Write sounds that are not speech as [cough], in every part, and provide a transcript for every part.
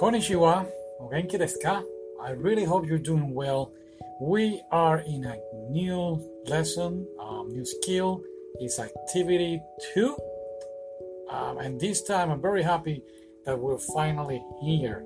Konnichiwa, genki desu ka? I really hope you're doing well. We are in a new lesson, um, new skill. It's activity two. Um, and this time I'm very happy that we're finally here.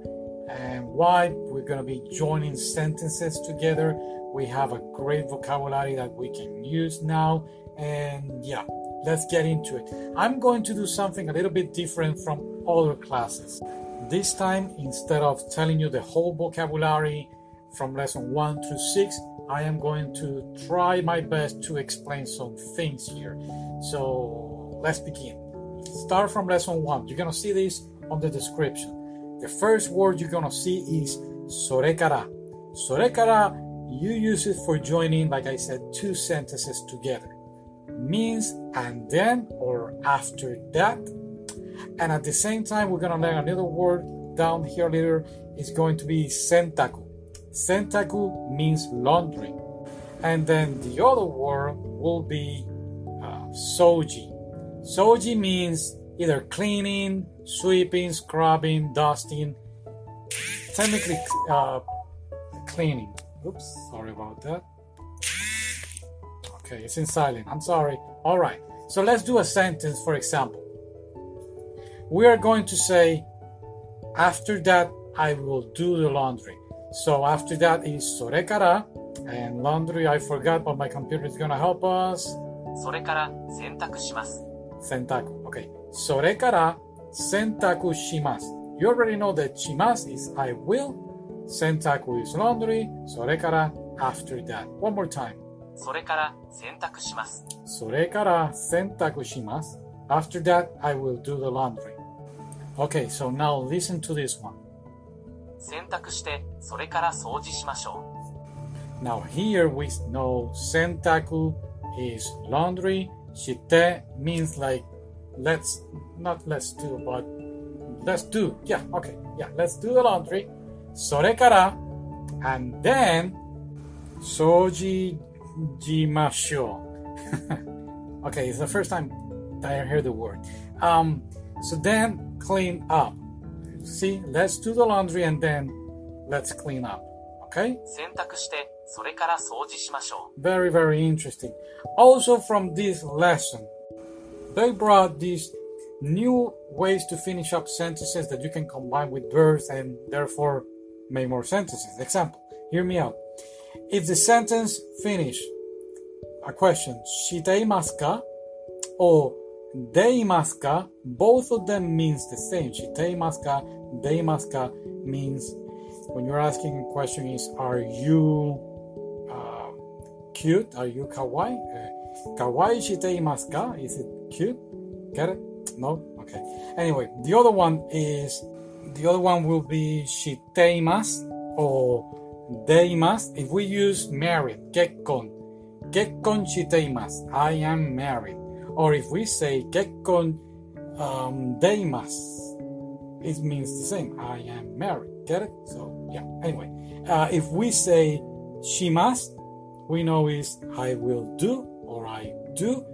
And why? We're going to be joining sentences together. We have a great vocabulary that we can use now. And yeah, let's get into it. I'm going to do something a little bit different from other classes. This time, instead of telling you the whole vocabulary from lesson 1 through 6, I am going to try my best to explain some things here. So let's begin. Start from lesson 1. You're going to see this on the description. The first word you're going to see is sorekara. Sorekara, you use it for joining, like I said, two sentences together. Means and then or after that and at the same time, we're going to learn another word down here later. It's going to be sentaku. Sentaku means laundry. And then the other word will be uh, soji. Soji means either cleaning, sweeping, scrubbing, dusting. Technically, uh, cleaning. Oops, sorry about that. Okay, it's in silent. I'm sorry. All right. So let's do a sentence, for example we are going to say, after that, I will do the laundry. So after that is sorekara, and laundry I forgot, but my computer is gonna help us. それから洗濯します。洗濯. Okay. それから洗濯します. You already know that します is I will. 洗濯 is laundry. それから after that. One more time. それから洗濯します。それから洗濯します. After that, I will do the laundry. Okay, so now listen to this one. 洗濯して、それから掃除しましょ Now here we know sentaku is laundry. Shite means like let's not let's do but let's do. Yeah, okay. Yeah, let's do the laundry. それから and then 掃除しましょう okay, [laughs] it's the first time that I hear the word. Um, so then clean up. See, let's do the laundry and then let's clean up. Okay? う。洗濯して、それから掃除しましょ Very, very interesting. Also, from this lesson, they brought these new ways to finish up sentences that you can combine with verbs and therefore make more sentences. Example, hear me out. If the sentence finish a question, していますか or Deimaska, both of them means the same. Shiteimasca, deimaska means when you're asking a question is are you uh, cute? Are you kawaii? Uh, kawaii shiteimaska, Is it cute? Get it? No? Okay. Anyway, the other one is the other one will be shiteimasu or deimas. If we use married, Kekkon, Kekkon shiteimasu. I am married or if we say gekkon um, deimasu, it means the same. I am married. Get it? So yeah. Anyway, uh, if we say Shimas, we know is I will do or I do.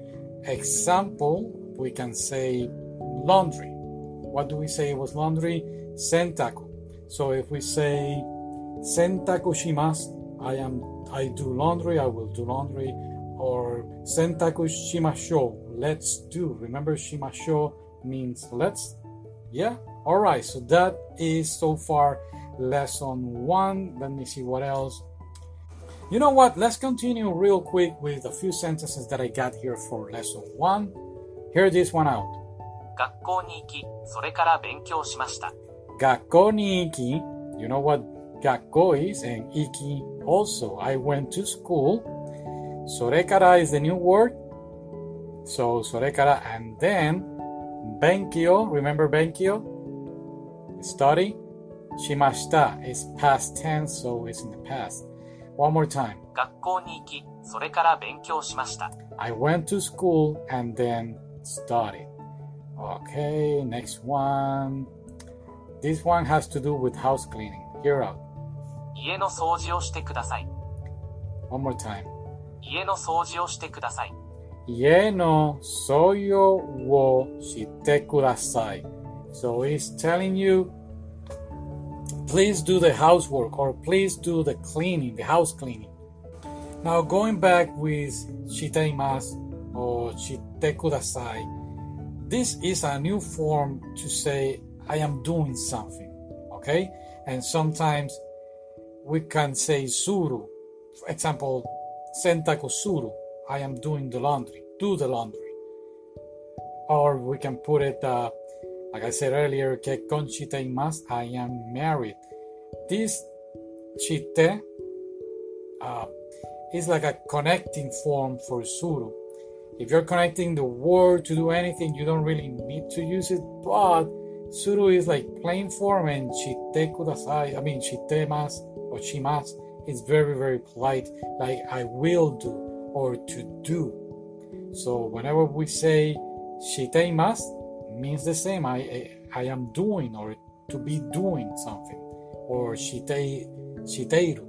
Example, we can say laundry. What do we say was laundry? Sentaku. So if we say sentaku shimasu, I am I do laundry, I will do laundry, or sentaku shimashou, let's do. Remember shimashou means let's. Yeah? Alright, so that is so far lesson one. Let me see what else. You know what? Let's continue real quick with a few sentences that I got here for lesson one. Hear this one out. う。学校に行き、それから勉強しました。 Gakko ni iki. You know what gakko is and iki also. I went to school. Sorekara is the new word. So, それから and then, 勉強 remember 勉強 study しました is past tense, so it's in the past. One more time. 学校に行き、それから勉強しました。 I went to school and then studied. Okay, next one. This one has to do with house cleaning. Hear out. 家の掃除をしてください。 One more time. 家の掃除をしてください。 Yeno soyo wo shite kudasai. So he's telling you, please do the housework or please do the cleaning, the house cleaning. Now going back with shite imasu or shite kudasai, this is a new form to say I am doing something, okay? And sometimes we can say suru, for example, sentaku suru I am doing the laundry, do the laundry. Or we can put it, uh, like I said earlier, kekkon shiteimasu, I am married. This chite uh, is like a connecting form for suru. If you're connecting the word to do anything, you don't really need to use it, but suru is like plain form and chite kudasai, I mean, chite mas or chimas is very, very polite, like I will do or to do. So whenever we say しています means the same. I, I, I am doing or to be doing something or して、している.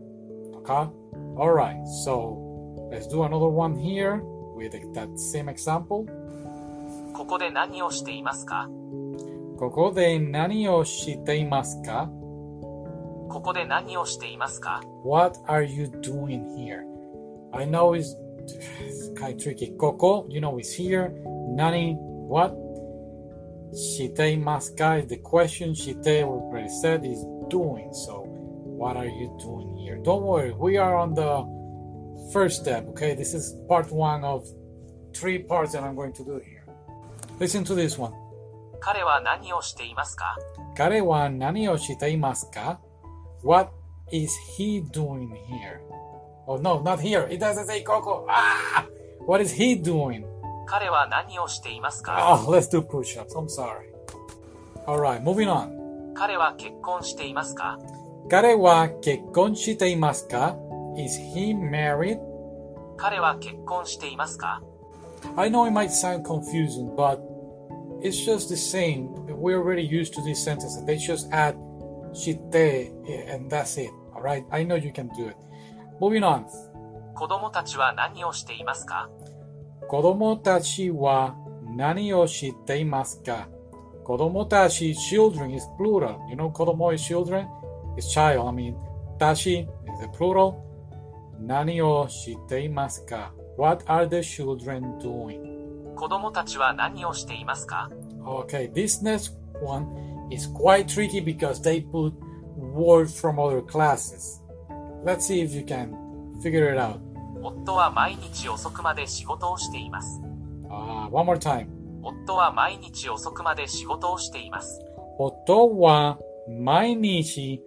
Okay? Alright, so let's do another one here with that same example. ここで何をしていますかここで何をしていますかここで何をしていますか What are you doing here? I know it's, it's kind of tricky. Koko, you know, is here. Nani, what? Shite maska is the question. Shite, we already said, is doing. So, what are you doing here? Don't worry, we are on the first step, okay? This is part one of three parts that I'm going to do here. Listen to this one. 彼は何をしていますか彼は何をしていますか What is he doing here? Oh no, not here. It doesn't say Coco. Ah! What is he doing? 彼は何をしていますか Oh, let's do push-ups. I'm sorry. Alright, moving on. 彼は結婚していますか彼は結婚していますか Is he married? 彼は結婚していますか I know it might sound confusing, but it's just the same. We're already used to these sentences. They just add shite and that's it. Alright? I know you can do it. Moving on. 子供たちは何をしていますか子供たちは何をしていますか子供たち children is plural. You know 子供 is children? It's child. I mean, たち is the plural. 何をしていますか What are the children doing? 子供たちは何をしていますか Okay, this next one is quite tricky because they put words from other classes. Let's see if you can figure it out. 夫は毎日遅くまで仕事をしています。Uh, one more time. 夫は毎日遅くまで仕事をしています。夫は毎日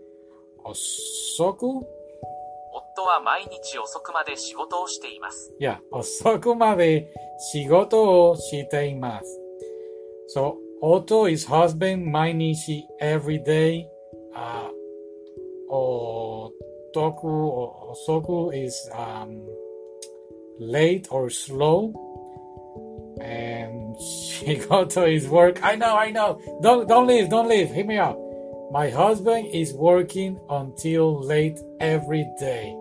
遅く?夫は毎日遅くまで仕事をしています。いや、遅くまで仕事をしています。So, Otto is husband 毎日 every day. Uh, 遅く、遅く is um, late or slow. And shigoto is work. I know, I know. Don't, don't leave, don't leave. Hear me out. My husband is working until late every day.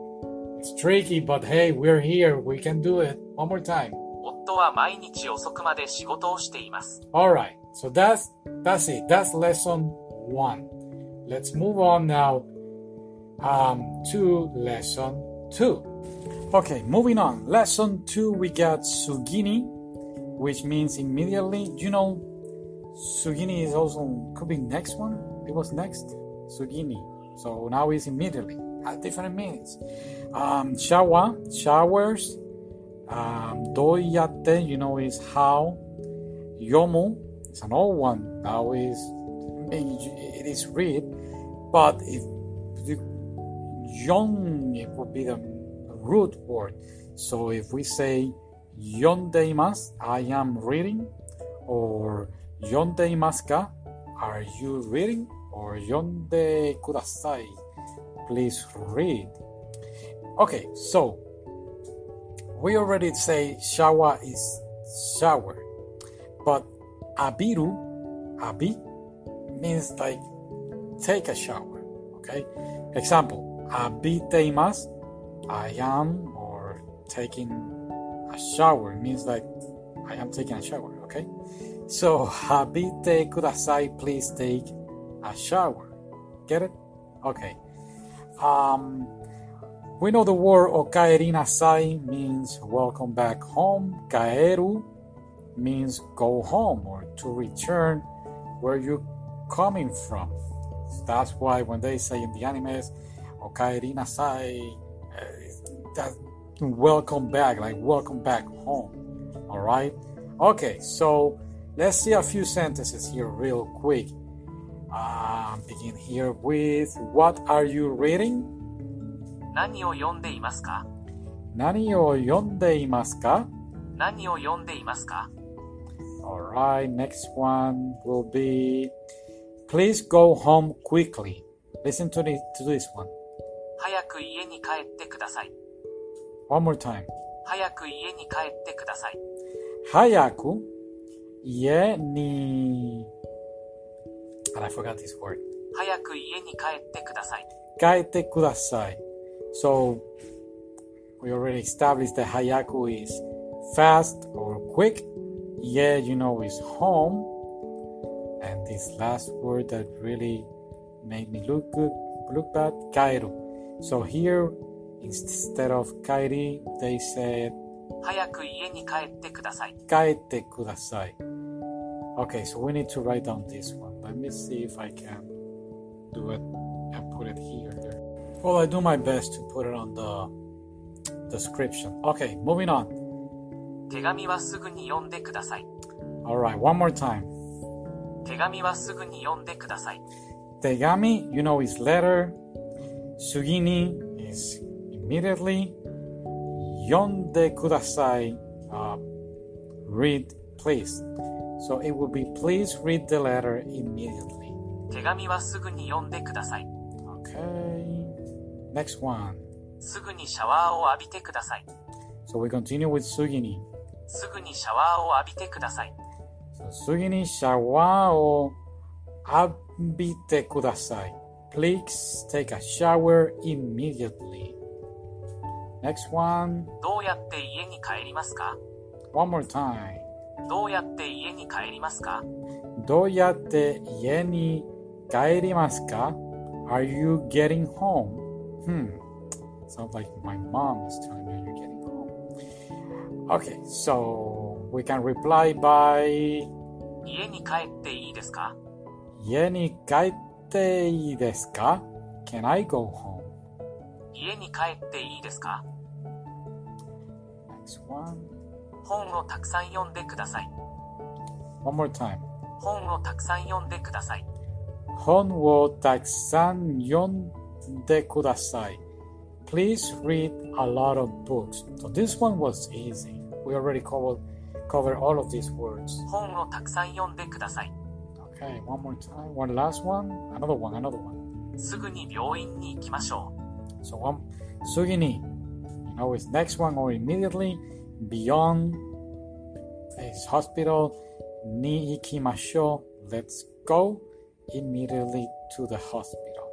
It's tricky, but hey, we're here. We can do it. One more time. 夫は毎日遅くまで仕事をしています。 All right. So that's that's it. That's lesson one. Let's move on now um, to lesson two. Okay, moving on. Lesson two, we got sugini, which means immediately. You know, sugini is also could be next one. It was next sugini. So now it's immediately. At different meanings. Um, shower, showers. Um, doyate, you know, is how. Yomu is an old one. Now is it is read, but if yon it would be the root word. So if we say yondeimasu, I am reading, or yondeimasu ka, are you reading, or yonde kudasai, please read. Okay, so we already say shower is shower, but abiru, abi, means like take a shower. Okay, example, abiteimasu, I am or taking a shower means like I am taking a shower. Okay, so [laughs] habite kudasai, please take a shower. Get it? Okay. Um, we know the word okaeri nasai means welcome back home. Kaeru means go home or to return where you're coming from. That's why when they say in the animes, okaeri nasai, uh, that welcome back, like welcome back home. All right. Okay, so let's see a few sentences here real quick. Uh, begin here with What are you reading? 何を読んでいますか何を読んでいますか何を読んでいますか Alright, next one will be Please go home quickly. Listen to, the, to this one. 早く家に帰ってください。 One more time. 早く家に帰ってください。早く家に And I forgot this word. 早く家に帰ってください。帰ってください. So we already established that hayaku is fast or quick. Yeah, you know, is home. And this last word that really made me look good, look bad, kairu. So here, instead of kairi, they said 早く家に帰ってください。 kaete kudasai. Okay, so we need to write down this one. Let me see if I can do it and put it here. Well, I do my best to put it on the description. Okay, moving on. 手紙はすぐに読んでください。 All right, one more time. 手紙はすぐに読んでください。 Tegami, you know, is letter. Sugini is immediately. Yonde kudasai, uh, read, please. So it will be please read the letter immediately. 手紙はすぐに読んでください。 Okay. Next one. すぐにシャワーを浴びてください。 So we continue with Sugini. すぐにシャワーを浴びてください。 So Sugini shawa o abite kudasai. Please take a shower immediately. Next one. どうやって家に帰りますか One more time. どうやって家に帰りますか Doyate yeni kaerimasu ka? Are you getting home? Hmm. Sounds like my mom is telling me you're getting home. Okay, so we can reply by 家に帰っていいですか Yeni kaite ii desu ka? Can I go home? 家に帰っていいですか Next one. 本をたくさん読んでください。One more time. 本をたくさん読んでください。Hon wo takusan yonde kudasai. Please read a lot of books. So this one was easy. We already covered covered all of these words. 本をたくさん読んでください。Okay, one more time. One last one. Another one. Another one. すぐに病院に行きましょ So one sugini. You know, it's next one or immediately beyond his hospital. Ni ikimasho. Let's go immediately to the hospital.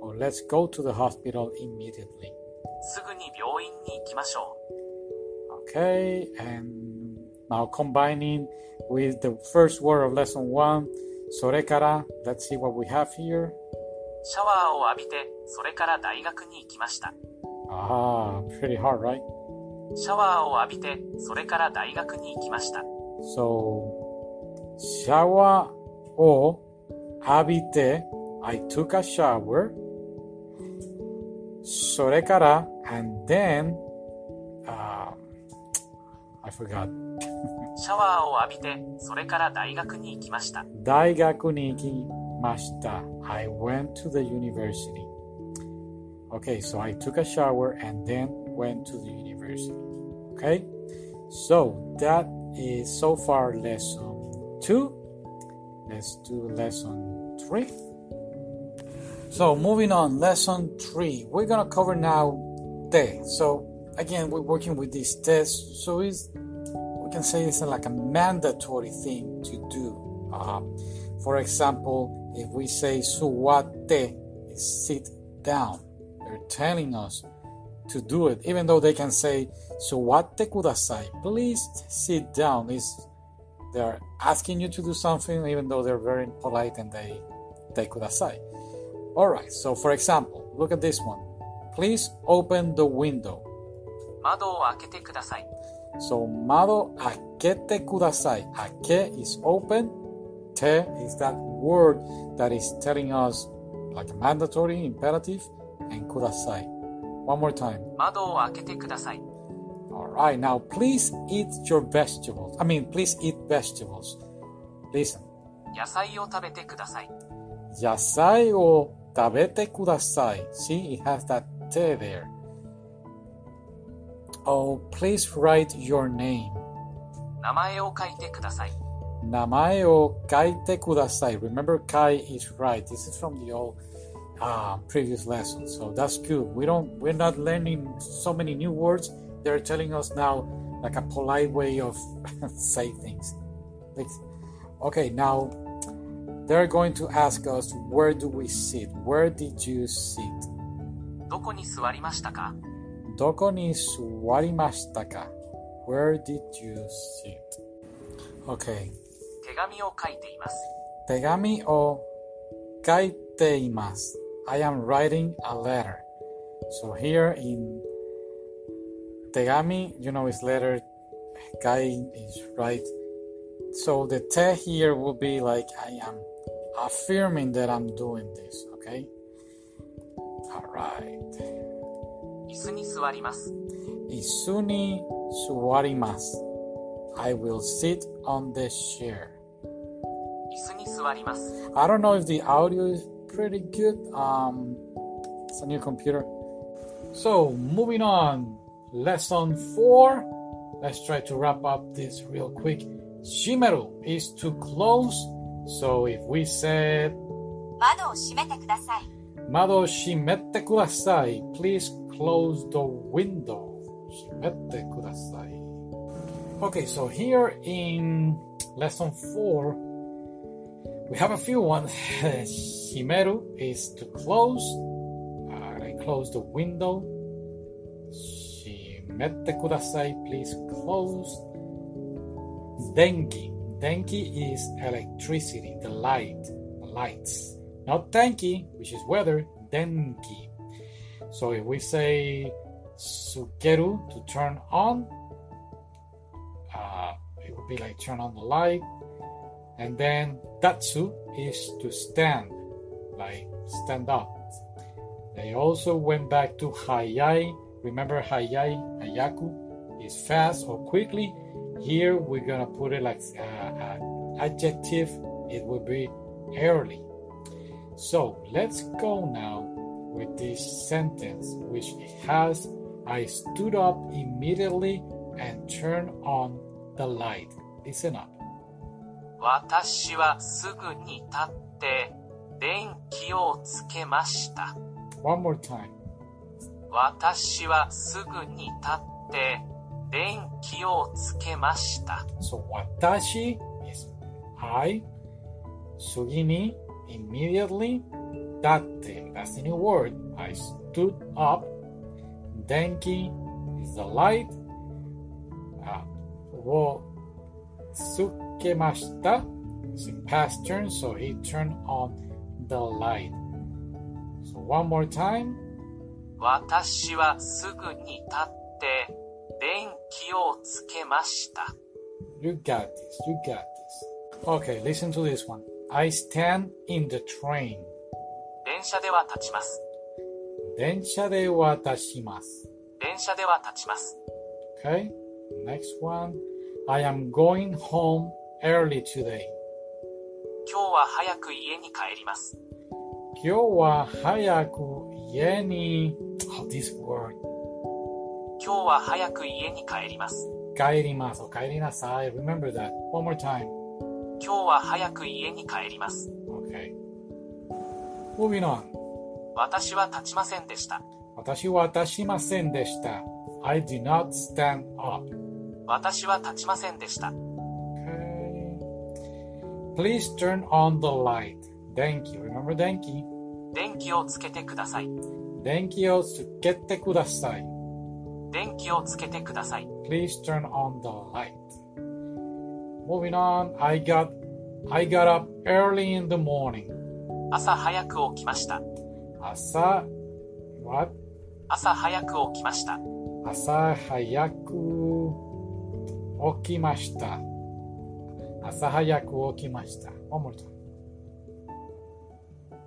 Or let's go to the hospital immediately. う。すぐに病院に行きましょ Okay, and now combining with the first word of lesson one, sorekara. Let's see what we have here. う。シャワーを浴びて、それから大学に行きました。 Ah, pretty hard, right? シャワーを浴びて、それから大学に行きました。 So, shower o abite. I took a shower. Sorekara, and then, um, I forgot. シャワーを浴びて、それから大学に行きました。 Daigaku ni ikimashita. I went to the university. Okay, so I took a shower and then went to the university. Okay? So that is so far lesson two. Let's do lesson three. So moving on, lesson three. We're gonna cover now te. So again, we're working with these tests. So it's we can say it's like a mandatory thing to do. Uh, for example, if we say suwate, sit down. They're telling us to do it, even though they can say suwate kudasai. Please sit down. Is they're asking you to do something, even though they're very polite and they they kudasai. All right. So, for example, look at this one. Please open the window. 窓を開けてください。 so Mado Akete Kudasai. Ake is open. Te is that word that is telling us like mandatory, imperative, and kudasai. One more time. Mado akete kudasai. All right, now please eat your vegetables. I mean, please eat vegetables. Listen. Yasai o tabete kudasai. Yasai o tabete kudasai. See, it has that te there. Oh, please write your name. 名前を書いてください。 Namae o kaite kudasai. Remember, kai is right. This is from the old uh, previous lesson, so that's good. We don't, we're not learning so many new words. They're telling us now like a polite way of [laughs] say things. Like, okay, now they're going to ask us where do we sit? Where did you sit? どこに座りましたか Doko ni suwarimashita ka? Where did you sit? Okay. 手紙を書いています。 Tegami o kaite imasu. I am writing a letter. So here in tegami, you know, is letter. Kai is right. So the te here will be like I am affirming that I'm doing this. Okay. All right. 椅子に座ります。 Isuni suwarimasu. I will sit on the chair. 椅子に座ります。 I don't know if the audio is pretty good. Um, it's a new computer. So moving on, lesson four. Let's try to wrap up this real quick. Shimeru is to close. So if we said 窓を閉めてください。 Mado shimette kudasai, please close the window. Shimette kudasai. Okay, so here in lesson four, we have a few ones. [laughs] Shimeru is to close. Uh, I close the window. Shimette kudasai, please close. Denki. Denki is electricity, the light, the lights. Not denki, which is weather, denki. So if we say sukeru to turn on, uh, it would be like turn on the light. And then datsu is to stand, like stand up. They also went back to hayai. Remember hayai, hayaku is fast or quickly. Here we're gonna put it like uh, an adjective. It would be early. So let's go now with this sentence, which has I stood up immediately and turned on the light. Listen up. 私はすぐに立って電気をつけました。One more time. 私はすぐに立って電気をつけました。So watashi is I. Sugini immediately. Datte, that's the new word. I stood up. Denki is the light. Uh, wo sukemashita is in past tense, so he turned on the light. So one more time. 私はすぐに立って電気をつけました。 You got this. You got this. Okay, listen to this one. I stand in the train. 電車では立ちます。電車で渡します。電車では立ちます。Okay, next one. I am going home early today. 今日は早く家に帰ります。今日は早く家に、oh, this word, 今日は早く家に帰ります。帰ります。お帰りなさい。Remember that. One more time. 今日は早く家に帰ります。Okay. Moving on. 私は立ちませんでした。私は立ちませんでした。I did not stand up. 私は立ちませんでした。Okay. Please turn on the light. 電気。Remember 電気電気をつけてください。電気をつけてください。電気をつけてください。Please turn on the light. Moving on. I got I got up early in the morning. 朝早く起きました。朝 what? 朝早く起きました。朝早く起きました。朝早く起きました。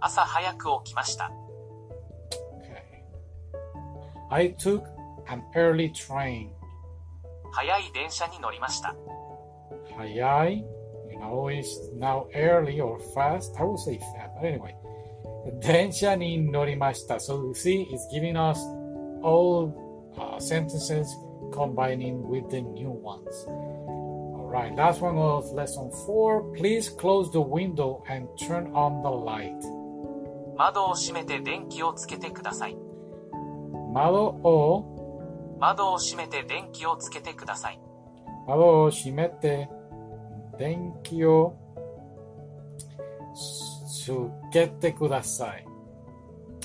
朝早く起きました。Okay. I took an early train. 早い電車に乗りました。早い you know, it's now early or fast. I would say fast, but anyway. 電車に乗りました. So you see, it's giving us all uh, sentences combining with the new ones. Alright, last one of lesson four. Please close the window and turn on the light. 窓を閉めて電気をつけてください。窓を、窓を閉めて電気をつけてください。窓を閉めて、 電気をつけてください。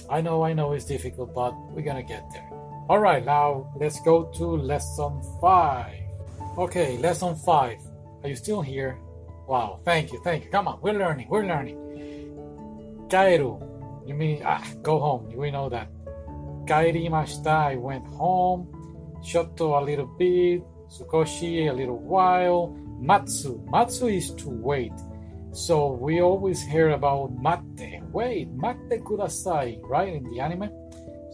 I know, I know it's difficult, but we're gonna get there. Alright, now let's go to lesson 5. Okay, lesson 5. Are you still here? Wow, thank you, thank you. Come on, we're learning, we're learning. 帰る You mean, ah, go home. We know that. 帰りました. I went home. ちょっと a little bit. 少し a little while. Matsu. Matsu is to wait. So we always hear about mate. Wait, mate kudasai, right? In the anime.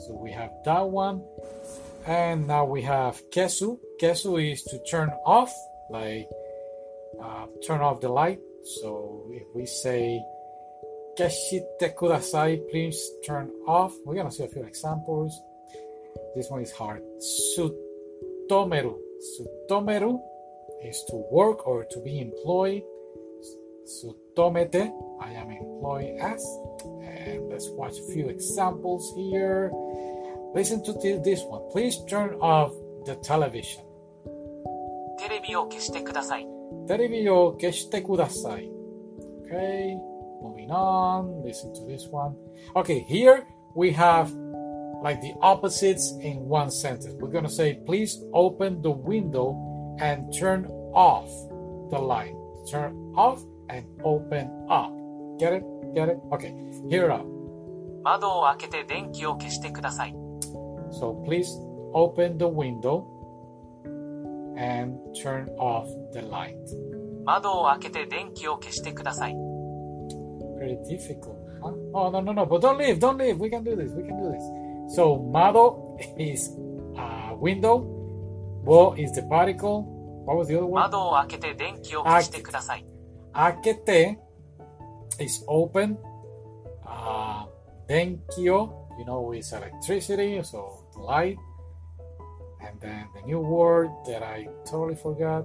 So we have that one. And now we have kesu. Kesu is to turn off, like uh, turn off the light. So if we say keshite kudasai, please turn off. We're gonna see a few examples. This one is hard. Sutomeru. Sutomeru is to work or to be employed. Sutomete, I am employed as. And let's watch a few examples here. Listen to thi- this one. Please turn off the television. テレビを消してください。テレビを消してください. Okay, moving on. Listen to this one. Okay, here we have like the opposites in one sentence. We're gonna say, please open the window and turn off the light. Turn off and open up. Get it? Get it? Okay, here up. 窓を開けて電気を消してください。 So please open the window and turn off the light. 窓を開けて電気を消してください。 Pretty difficult, huh? Oh, no, no, no, but don't leave, don't leave. We can do this, we can do this. So, mado is uh, window, wo is the particle. What was the other one? 窓を開けて電気を消してください。 Akete is open. Uh, denkyo, you know, is electricity, so light. And then the new word that I totally forgot,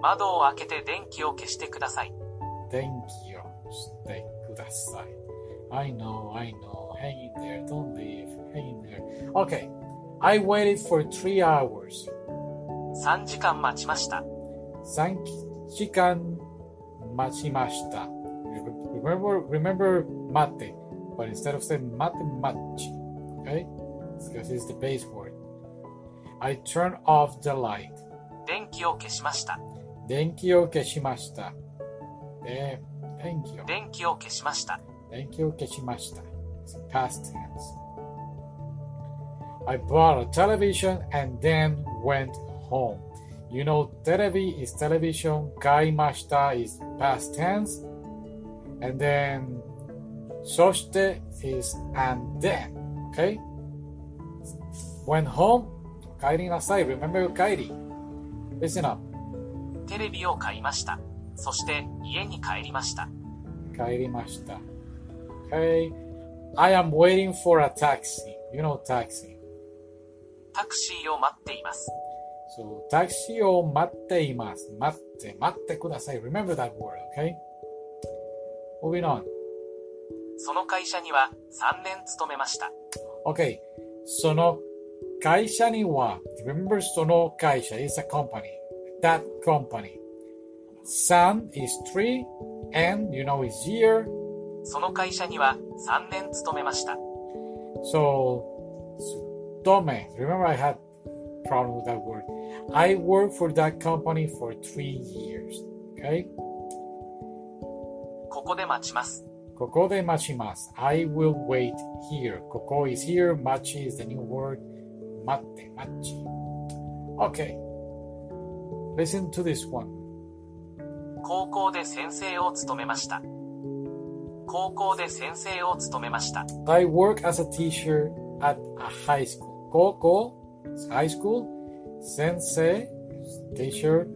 窓を開けて電気を消してください。 denkyo. Stay kudasai. I know, I know. Hang in there, don't leave. Hang in there. Okay, I waited for three hours. 3時間待ちました。 3時間待ちました. Remember, remember mate, but instead of saying mate, machi, okay? It's because it's the base word. I turned off the light. 電気を消しました。電気を消しました。で、電気を、電気を消しました。電気を消しました。It's past tense. I bought a television and then went home. You know, テレビ is television, 買いました is past tense, and then そして is and then, okay? Went home, 帰りなさい. Remember 帰り. Listen up. テレビを買いました。そして家に帰りました。帰りました. Okay. I am waiting for a taxi. You know taxi. タクシーを待っています。So, タクシーを待っています。待って、待ってください。Remember that word, okay? Moving on. その会社には3年勤めました。 Okay. その会社には、remember その会社 is a company. That company. Sun is three, and you know is year. その会社には3年勤めました。 So, tome. Remember I had problem with that word. I worked for that company for three years. Okay? ここで待ちます。ここで待ちます。I will wait here. ここ is here. 待ち is the new word. 待って、待ち。Okay. Listen to this one. 高校で先生を務めました。高校で先生を務めました。 I work as a teacher at a high school. 高校 is high school. Sensei teacher.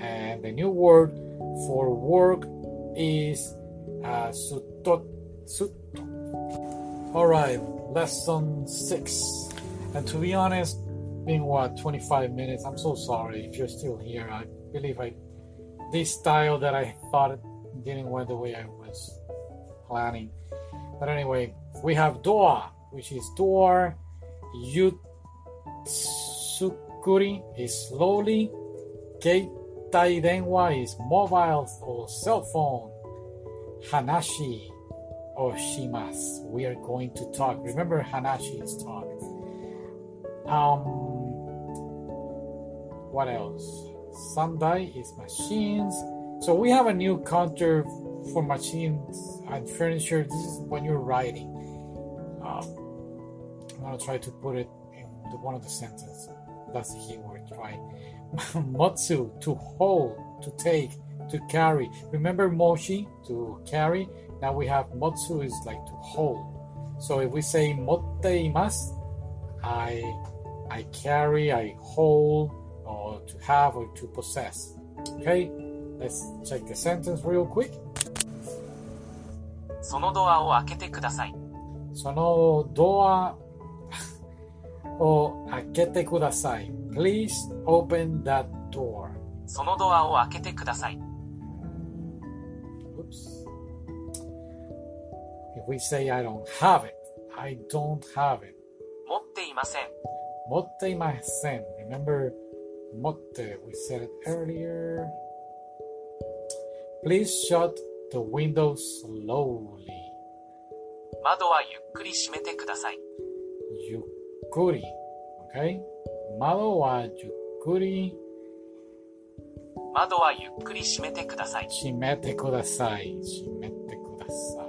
And the new word for work is uh, sutto. sutto. Alright, lesson six. And to be honest, being what 25 minutes, I'm so sorry if you're still here. I believe I this style that I thought didn't went the way I was planning. But anyway, we have door, which is door. Yutsukuri is slowly. Keitai denwa is mobile or cell phone. Hanashi or shimasu. We are going to talk. Remember, hanashi is talk. Um, what else? Sandai is machines. So we have a new counter for machines and furniture. This is when you're writing. Um, I'm gonna try to put it in the, one of the sentences. That's the key word. Try. [laughs] Motsu to hold, to take, to carry. Remember moshi to carry. Now we have motsu is like to hold. So if we say motteimasu, I I carry, I hold, or to have, or to possess. Okay, let's check the sentence real quick. そのドアを開けてください。そのドア を開けてください。Please open that door. そのドアを開けてください。 Oops. If we say I don't have it, I don't have it. 持っていません。持っていません。Remember, 持って, we said it earlier. Please shut the window slowly. 窓はゆっくり閉めてください。ゆっ くり。Okay? 窓はゆっくり窓はゆっくり閉めてください。閉めてください。閉めてください。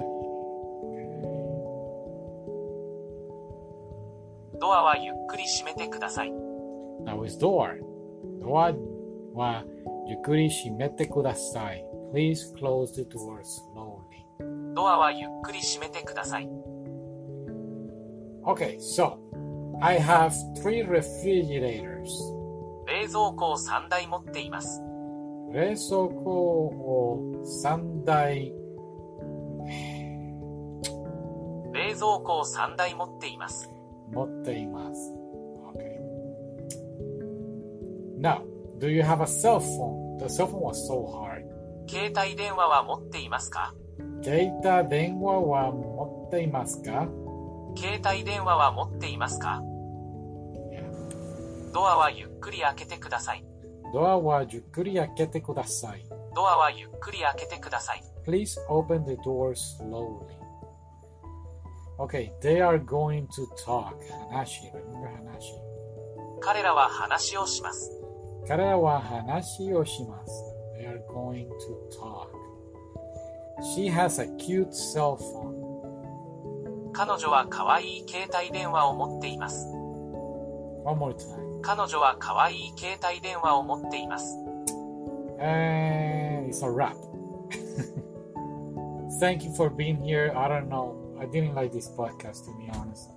ドアはゆっくり閉めてください。Now is door. ドアはゆっくり閉めてください。Please close the door slowly. ドアはゆっくり閉めてください。Okay, so I have three refrigerators. 冷蔵庫を3台持っています。冷蔵庫を3台冷蔵庫を3台持っています。持っています。Okay. Now, do you have a cell phone? The cell phone was so hard. 携帯電話は持っていますか携帯電話は持っていますか携帯電話は持っていますかドアはゆっくり開けてください。ドアはゆっくり開けてください。ドアはゆっくり開けてください。Please open the door slowly. Okay, they are going to talk. Hanashi, remember Hanashi. 彼らは話をします。彼らは話をします。They are going to talk. She has a cute cell phone. 彼女は可愛い携帯電話を持っています。One more time. 彼女は可愛い携帯電話を持っています。And it's a wrap. Thank you for being here. I don't know. I didn't like this podcast to be honest.